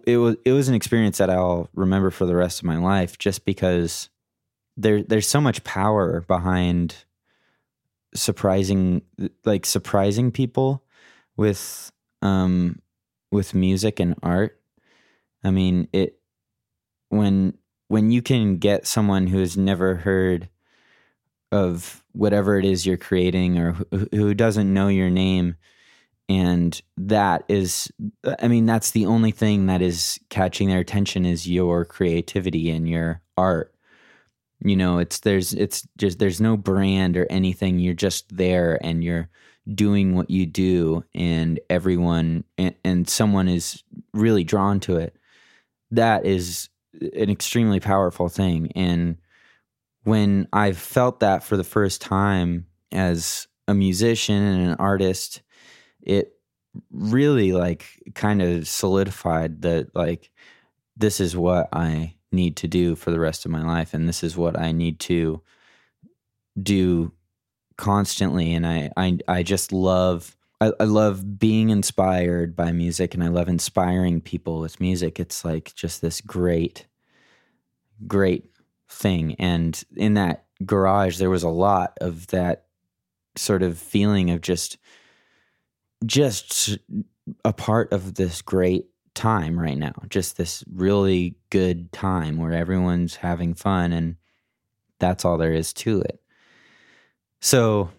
K: it was it was an experience that I'll remember for the rest of my life, just because there there's so much power behind surprising like surprising people with um with music and art. I mean, it when when you can get someone who has never heard of whatever it is you're creating or who, doesn't know your name. And that is i mean that's the only thing that is catching their attention is your creativity and your art. You know it's there's it's just there's no brand or anything. You're just there and you're doing what you do and everyone and, and someone is really drawn to it. That is an extremely powerful thing. And when i felt that for the first time as a musician and an artist it really like kind of solidified that like this is what I need to do for the rest of my life and this is what I need to do constantly and I I, I just love I, I love being inspired by music and I love inspiring people with music. It's like just this great, great thing. And in that garage, there was a lot of that sort of feeling of just just a part of this great time right now. Just this really good time where everyone's having fun and that's all there is to it. So,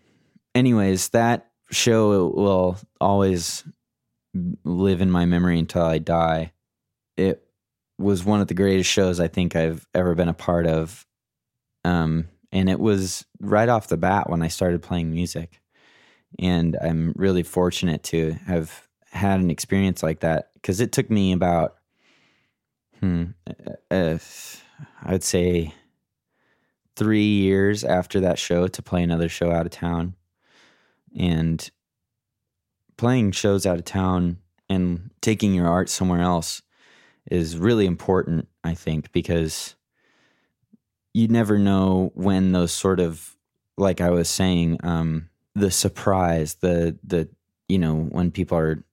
K: anyways, that show will always live in my memory until I die. It was one of the greatest shows I think I've ever been a part of. Um, and it was right off the bat when I started playing music and I'm really fortunate to have had an experience like that because it took me about, hmm, uh, I'd say three years after that show to play another show out of town, and playing shows out of town and taking your art somewhere else is really important, I think, because you never know when those sort of, like I was saying, um, the surprise, the the you know when people are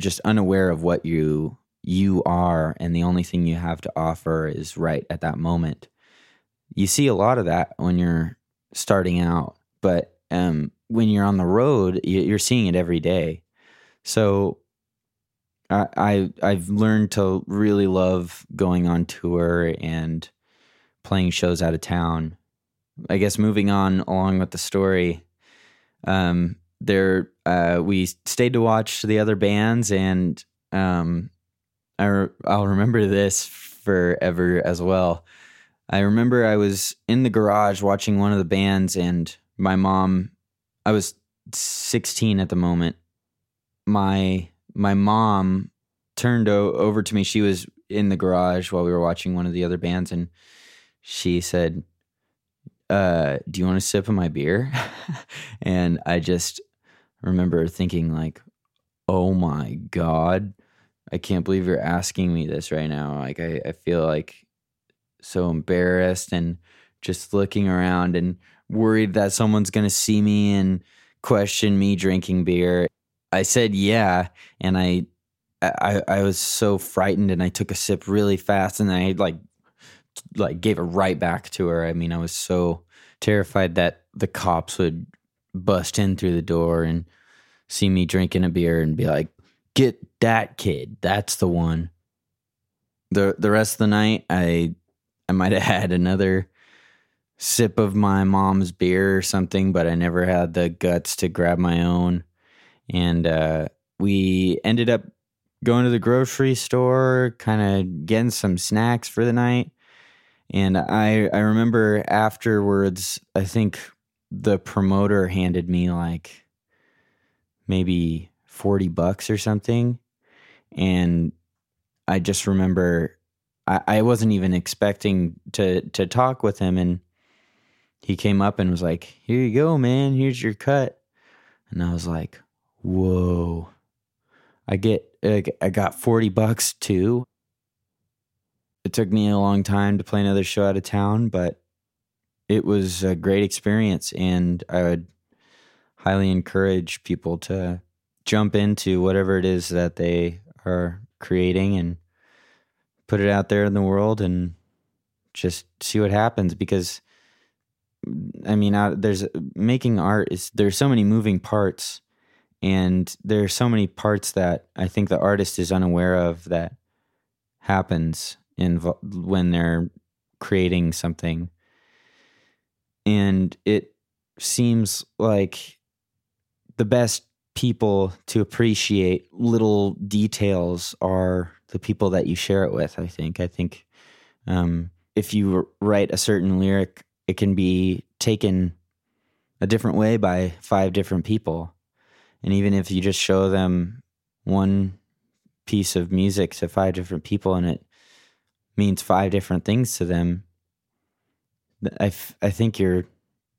K: just unaware of what you you are, and the only thing you have to offer is right at that moment. You see a lot of that when you're starting out, but um, when you're on the road, you're seeing it every day. So I, I I've learned to really love going on tour and playing shows out of town. I guess moving on along with the story, um, there uh, we stayed to watch the other bands, and um, I re- I'll remember this forever as well. I remember I was in the garage watching one of the bands, and my mom. I was 16 at the moment. My my mom turned o- over to me. She was in the garage while we were watching one of the other bands, and she said, uh, "Do you want a sip of my beer?" and I just remember thinking, like, "Oh my god, I can't believe you're asking me this right now." Like, I, I feel like so embarrassed and just looking around and worried that someone's gonna see me and question me drinking beer. I said yeah, and I I, I was so frightened and I took a sip really fast and I like like gave it right back to her. I mean, I was so terrified that the cops would bust in through the door and see me drinking a beer and be like, "Get that kid. That's the one." The the rest of the night, I I might have had another sip of my mom's beer or something, but I never had the guts to grab my own. And uh, we ended up going to the grocery store, kind of getting some snacks for the night. And I I remember afterwards, I think the promoter handed me like maybe 40 bucks or something. And I just remember I, I wasn't even expecting to to talk with him and he came up and was like, Here you go, man, here's your cut. And I was like, Whoa. I get I got 40 bucks too. It took me a long time to play another show out of town, but it was a great experience. And I would highly encourage people to jump into whatever it is that they are creating and put it out there in the world and just see what happens because I mean, uh, there's making art is there's so many moving parts and there are so many parts that I think the artist is unaware of that happens in when they're creating something. And it seems like the best people to appreciate little details are the people that you share it with i think. I think um, if you write a certain lyric it can be taken a different way by five different people and even if you just show them one piece of music to five different people and it means five different things to them I, f- I think you're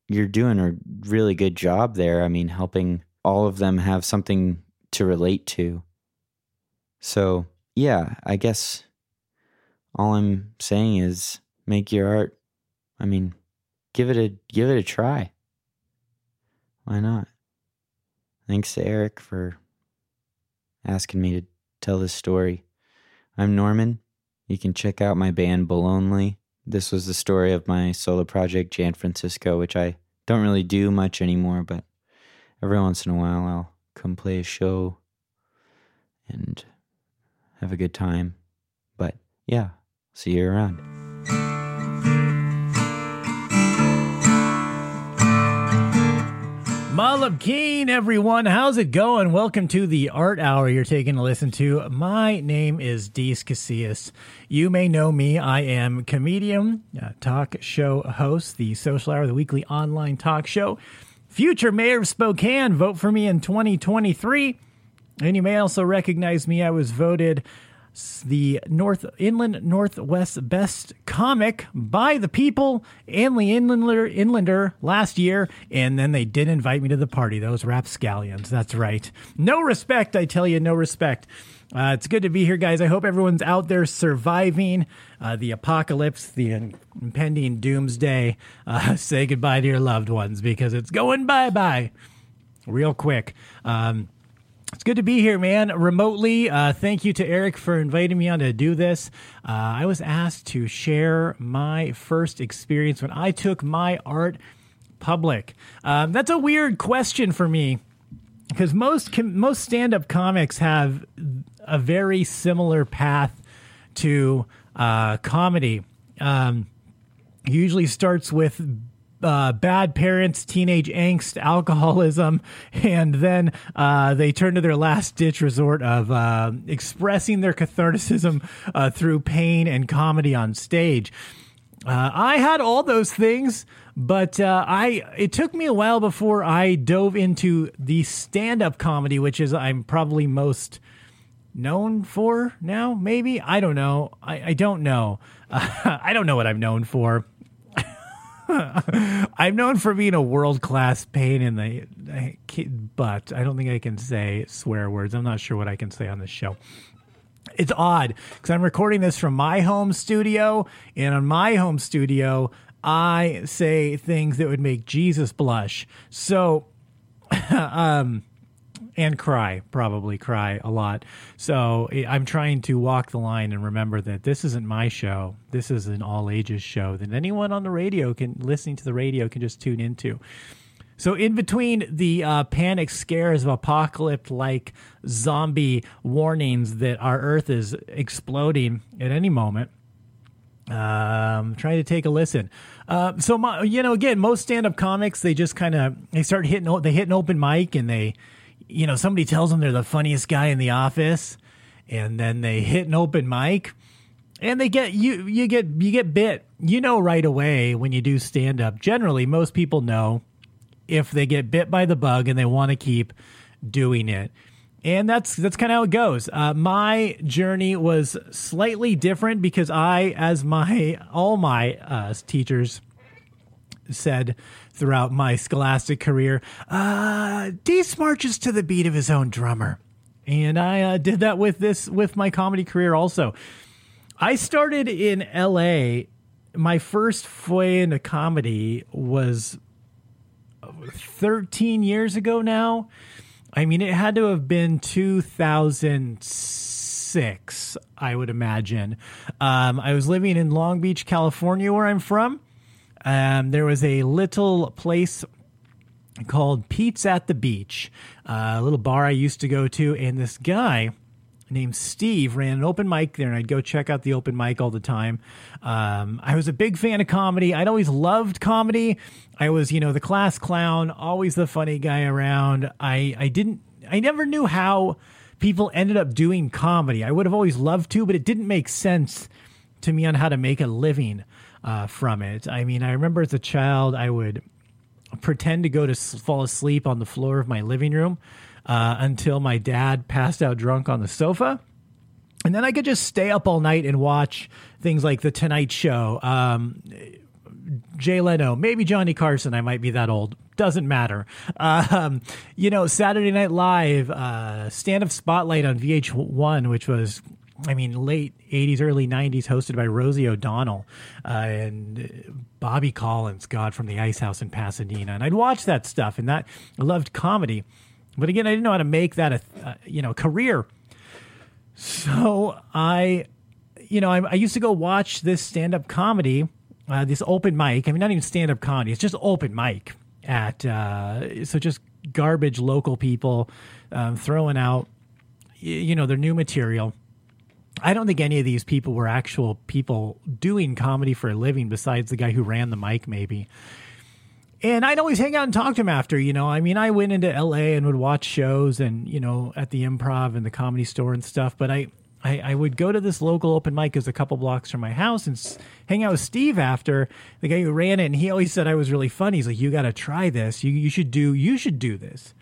K: you're doing a really good job there. I mean helping all of them have something to relate to. So yeah i guess all i'm saying is make your art i mean give it a give it a try. Why not thanks to eric for asking me to tell this story i'm norman you can check out my band Balonely. This was the story of my solo project, Jan Francisco, which I don't really do much anymore, but every once in a while I'll come play a show and have a good time. But yeah, see you around.
L: Malab Keen, everyone. How's it going? Welcome to the Art Hour you're taking a listen to. My name is Deece Casillas. You may know me. I am comedian, uh, talk show host, the Social Hour, the weekly online talk show. Future mayor of Spokane. Vote for me in 2023. And you may also recognize me. I was voted the North Inland Northwest Best Comic by the people and the Inlander Inlander last year, and then they did invite me to the party. Those rapscallions. That's right. No respect, I tell you, no respect. Uh, it's good to be here, guys. I hope everyone's out there surviving uh, the apocalypse, the impending doomsday. Uh, say goodbye to your loved ones because it's going bye bye real quick. Um, it's good to be here, man. Remotely. Uh, thank you to Eric for inviting me on to do this. Uh, I was asked to share my first experience when I took my art public. Um, that's a weird question for me because most com- most stand up comics have a very similar path to uh, comedy. Um, usually starts with uh, bad parents, teenage angst, alcoholism, and then uh, they turn to their last ditch resort of uh, expressing their catharticism uh, through pain and comedy on stage. Uh, I had all those things, but uh, I it took me a while before I dove into the stand up comedy, which is I'm probably most known for now. Maybe I don't know. I, I don't know. I don't know what I'm known for. I'm known for being a world class pain in the butt. I don't think I can say swear words. I'm not sure what I can say on this show. It's odd because I'm recording this from my home studio, and on my home studio, I say things that would make Jesus blush. So, um, and cry, probably cry a lot. So I'm trying to walk the line and remember that this isn't my show. This is an all ages show that anyone on the radio can listening to the radio can just tune into. So in between the uh, panic scares of apocalypse like zombie warnings that our earth is exploding at any moment, um, try to take a listen. Uh, so my, you know, again, most stand-up comics they just kind of they start hitting they hit an open mic and they you know, somebody tells them they're the funniest guy in the office, and then they hit an open mic, and they get you you get you get bit. You know right away when you do stand up. Generally, most people know if they get bit by the bug and they want to keep doing it. And that's that's kind of how it goes. Uh, my journey was slightly different because I, as my all my uh, teachers said throughout my scholastic career, uh, marches to the beat of his own drummer. And I uh, did that with this, with my comedy career also. I started in LA. My first foray into comedy was 13 years ago now. I mean, it had to have been 2006 I would imagine. Um, I was living in Long Beach, California, where I'm from. Um, there was a little place called Pete's at the Beach, uh, a little bar I used to go to, and this guy named Steve ran an open mic there, and I'd go check out the open mic all the time. Um, I was a big fan of comedy. I'd always loved comedy. I was, you know, the class clown, always the funny guy around. I, I didn't, I never knew how people ended up doing comedy. I would have always loved to, but it didn't make sense to me on how to make a living uh, from it. I mean, I remember as a child, I would pretend to go to fall asleep on the floor of my living room uh, until my dad passed out drunk on the sofa. And then I could just stay up all night and watch things like The Tonight Show, um, Jay Leno, maybe Johnny Carson. I might be that old. Doesn't matter. Um, you know, Saturday Night Live, uh, Stand Up Spotlight on VH1, which was, I mean, late 80s, early 90s, hosted by Rosie O'Donnell uh, and Bobby Collins, God, from the Ice House in Pasadena. And I'd watch that stuff, and that I loved comedy. But again, I didn't know how to make that a, uh, you know, career. So I, you know, I, I used to go watch this stand up comedy, uh, this open mic. I mean, not even stand up comedy, it's just open mic at, uh, so just garbage local people um, throwing out, you know, their new material. I don't think any of these people were actual people doing comedy for a living besides the guy who ran the mic, maybe. And I'd always hang out and talk to him after, you know. I mean, I went into LA and would watch shows and, you know, at the improv and the comedy store and stuff. But I, I, I would go to this local open mic as a couple blocks from my house and s- hang out with Steve after the guy who ran it. And he always said I was really funny. He's like, you got to try this. You, you should do, you should do this.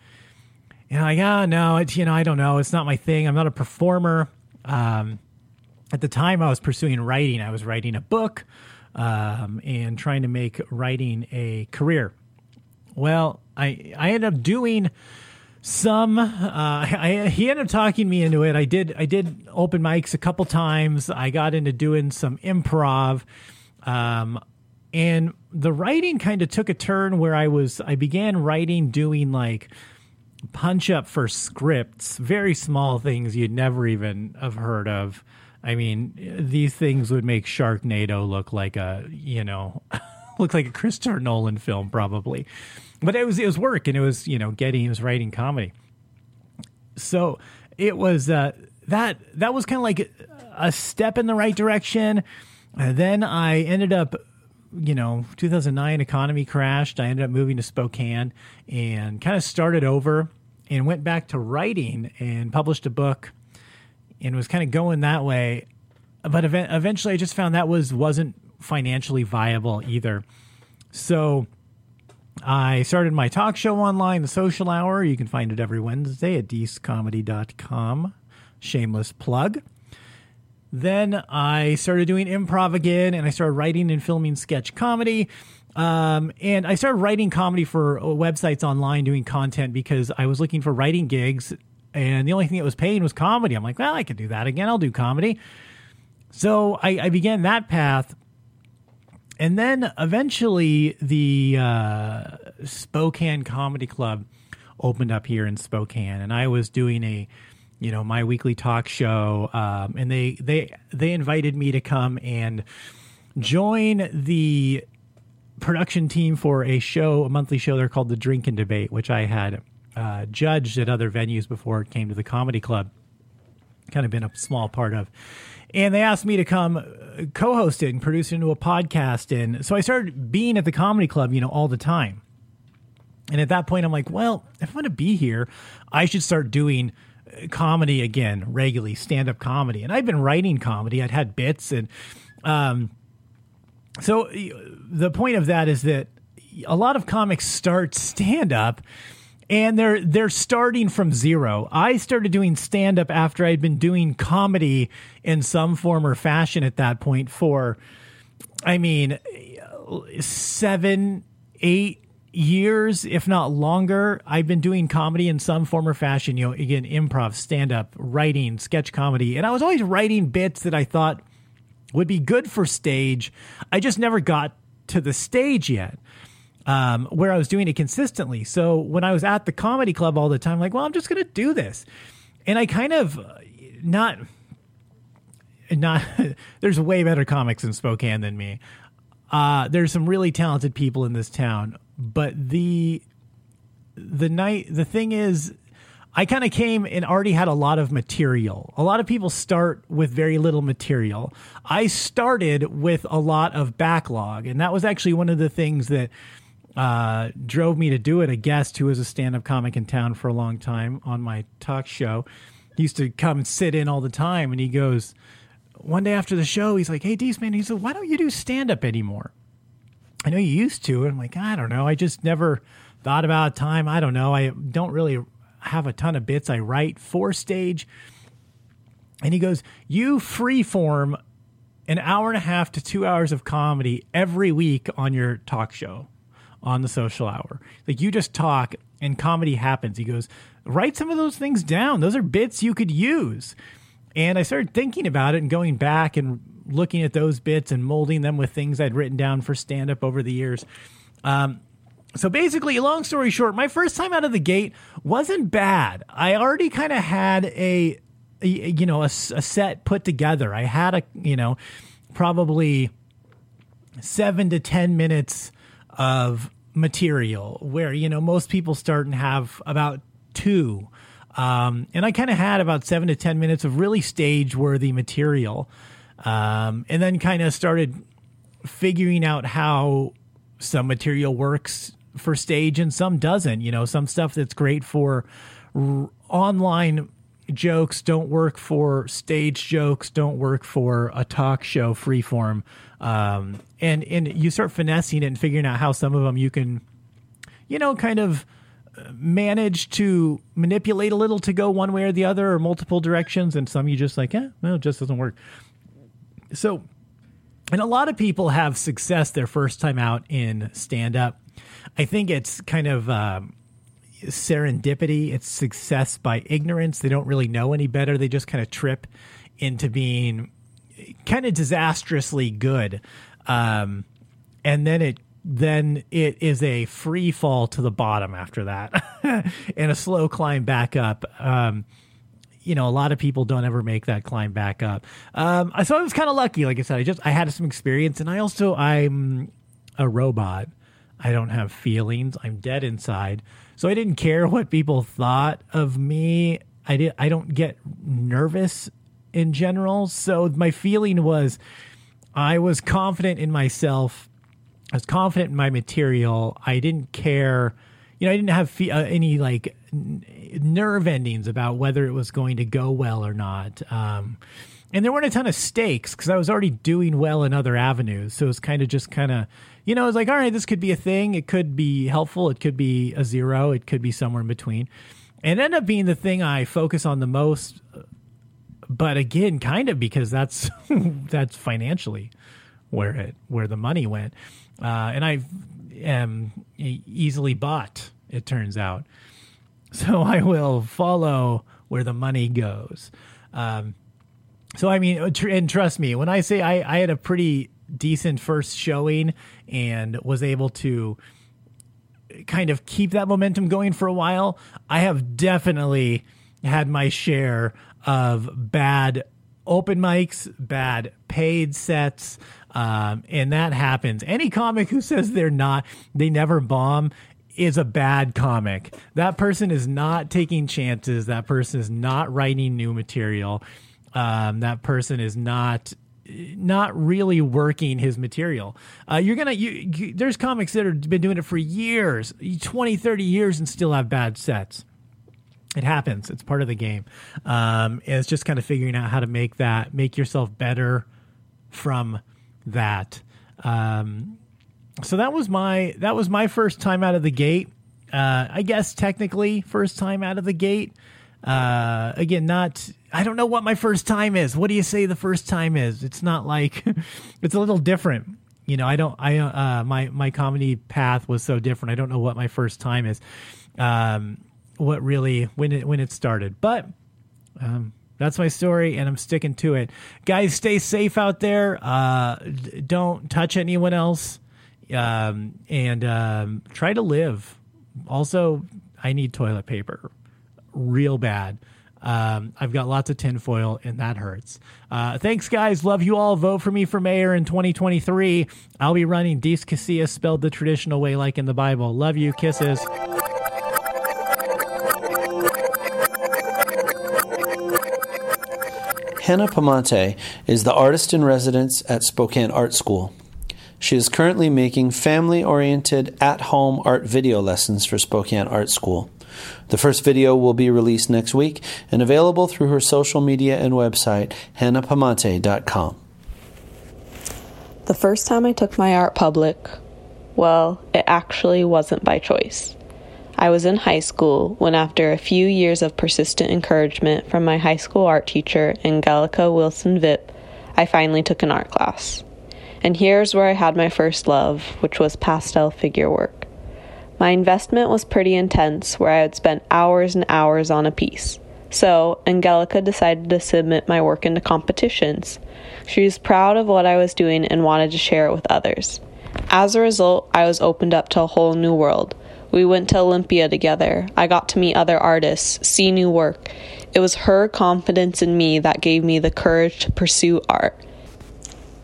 L: And I'm like, ah, no, it's, you know, I don't know. It's not my thing. I'm not a performer. Um, at the time I was pursuing writing. I was writing a book um, and trying to make writing a career. Well, I I ended up doing some. Uh, I, he ended up talking me into it. I did I did open mics a couple times. I got into doing some improv. Um, and the writing kind of took a turn where I was I began writing doing like punch up for scripts, very small things you'd never even have heard of. I mean, these things would make Sharknado look like a, you know, look like a Christopher Nolan film probably. But it was it was work and it was, you know, getting he was writing comedy. So it was uh that that was kind of like a step in the right direction. And then I ended up you know, 2009 economy crashed. I ended up moving to Spokane and kind of started over and went back to writing and published a book and was kind of going that way. But ev- eventually I just found that was wasn't financially viable either. So I started my talk show online, The Social Hour. You can find it every Wednesday at deececomedy.com. Shameless plug. Then I started doing improv again and I started writing and filming sketch comedy. Um, and I started writing comedy for uh, websites online, doing content because I was looking for writing gigs. And the only thing that was paying was comedy. I'm like, well, I could do that again. I'll do comedy. So I, I began that path. And then eventually the uh, Spokane Comedy Club opened up here in Spokane. And I was doing a you know my weekly talk show um, and they they they invited me to come and join the production team for a show a monthly show they're called the drink and debate which i had uh, judged at other venues before it came to the comedy club. Kind of been a small part of. And they asked me to come uh, co-host it and produce it into a podcast. And so i started being at the comedy club you know all the time. And at that point i'm like well if i'm going to be here i should start doing comedy again regularly stand up comedy. And i've been writing comedy. I'd had bits and um so the point of that is that a lot of comics start stand up and they're they're starting from zero. I started doing stand up after I'd been doing comedy in some form or fashion at that point for I mean 7 8 years, if not longer, I've been doing comedy in some form or fashion. You know, again, improv, stand up, writing, sketch comedy. And I was always writing bits that I thought would be good for stage. I just never got to the stage yet um, where I was doing it consistently. So when I was at the comedy club all the time, like, well, I'm just going to do this. And I kind of uh, not not there's way better comics in Spokane than me. Uh, there's some really talented people in this town, but the the night the thing is I kind of came and already had a lot of material. A lot of people start with very little material. I started with a lot of backlog, and that was actually one of the things that uh, drove me to do it. A guest who was a stand up comic in town for a long time on my talk show he used to come and sit in all the time, and he goes, one day after the show, he's like, "Hey, Deece, man," he said, "Why don't you do stand up anymore?" I know you used to, and I'm like, I don't know. I just never thought about time. I don't know. I don't really have a ton of bits I write for stage. And he goes, You freeform an hour and a half to two hours of comedy every week on your talk show on the social hour. Like you just talk and comedy happens. He goes, Write some of those things down. Those are bits you could use. And I started thinking about it and going back and looking at those bits and molding them with things I'd written down for stand up over the years. Um, so basically, long story short, my first time out of the gate wasn't bad. I already kind of had a, a, you know, a, a set put together. I had a, you know, probably seven to 10 minutes of material where, you know, most people start and have about two. Um, and I kind of had about seven to 10 minutes of really stage worthy material. Um, and then kind of started figuring out how some material works for stage and some doesn't. You know, some stuff that's great for r- online jokes don't work for stage jokes, don't work for a talk show freeform. Um, and and you start finessing it and figuring out how some of them you can, you know, kind of uh, manage to manipulate a little to go one way or the other or multiple directions, and some you just like, eh, well, it just doesn't work. So, and a lot of people have success their first time out in stand up. I think it's kind of um, serendipity. It's success by ignorance. They don't really know any better. They just kind of trip into being kind of disastrously good, um, and then it then it is a free fall to the bottom after that, and a slow climb back up. Um, you know, a lot of people don't ever make that climb back up. Um, so I was kind of lucky. Like I said, I just I had some experience, and I also I'm a robot. I don't have feelings. I'm dead inside. So I didn't care what people thought of me. I did I don't get nervous in general. So my feeling was I was confident in myself. I was confident in my material. I didn't care. You know, I didn't have uh, any like n- nerve endings about whether it was going to go well or not. Um, and there weren't a ton of stakes because I was already doing well in other avenues. So it was kind of just kind of, you know, it was like, all right, this could be a thing. It could be helpful. It could be a zero. It could be somewhere in between. And it ended up being the thing I focus on the most. But again, kind of because that's that's financially where it where the money went. Uh, and I am easily bought. It turns out, so I will follow where the money goes. Um, so I mean, and trust me, when I say I, I had a pretty decent first showing and was able to kind of keep that momentum going for a while, I have definitely had my share of bad open mics, bad paid sets, um, and that happens. Any comic who says they're not, they never bomb, is a bad comic. That person is not taking chances. That person is not writing new material. Um, that person is not not really working his material. Uh, you're gonna you, you, there's comics that have been doing it for years, 20, 30 years, and still have bad sets. It happens. It's part of the game. Um, it's just kind of figuring out how to make that make yourself better from that. Um, so that was my that was my first time out of the gate. Uh, I guess technically first time out of the gate. Uh, again, not I don't know what my first time is. What do you say the first time is? It's not like it's a little different. You know, I don't. I uh, my my comedy path was so different. I don't know what my first time is. Um, what really when it when it started, but um, that's my story, and I'm sticking to it. Guys, stay safe out there. Uh, don't touch anyone else, um, and um, try to live. Also, I need toilet paper real bad. Um, I've got lots of tinfoil, and that hurts. Uh, thanks, guys. Love you all. Vote for me for mayor in 2023. I'll be running Deece Casillas spelled the traditional way, like in the Bible. Love you. Kisses.
A: Hannah Pamonte is the artist in residence at Spokane Art School. She is currently making family oriented at home art video lessons for Spokane Art School. The first video will be released next week and available through her social media and website, hannahpamonte.com.
M: The first time I took my art public, well, it actually wasn't by choice. I was in high school when, after a few years of persistent encouragement from my high school art teacher, Angelica Wilson Vip, I finally took an art class. And here's where I had my first love, which was pastel figure work. My investment was pretty intense, where I had spent hours and hours on a piece. So, Angelica decided to submit my work into competitions. She was proud of what I was doing and wanted to share it with others. As a result, I was opened up to a whole new world. We went to Olympia together. I got to meet other artists, see new work. It was her confidence in me that gave me the courage to pursue art.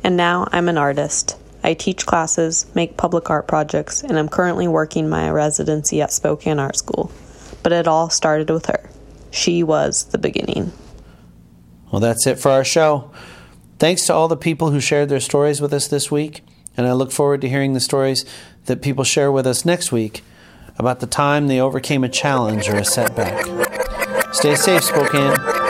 M: And now I'm an artist. I teach classes, make public art projects, and I'm currently working my residency at Spokane Art School. But it all started with her. She was the beginning.
A: Well, that's it for our show. Thanks to all the people who shared their stories with us this week, and I look forward to hearing the stories that people share with us next week about the time they overcame a challenge or a setback. Stay safe, Spokane.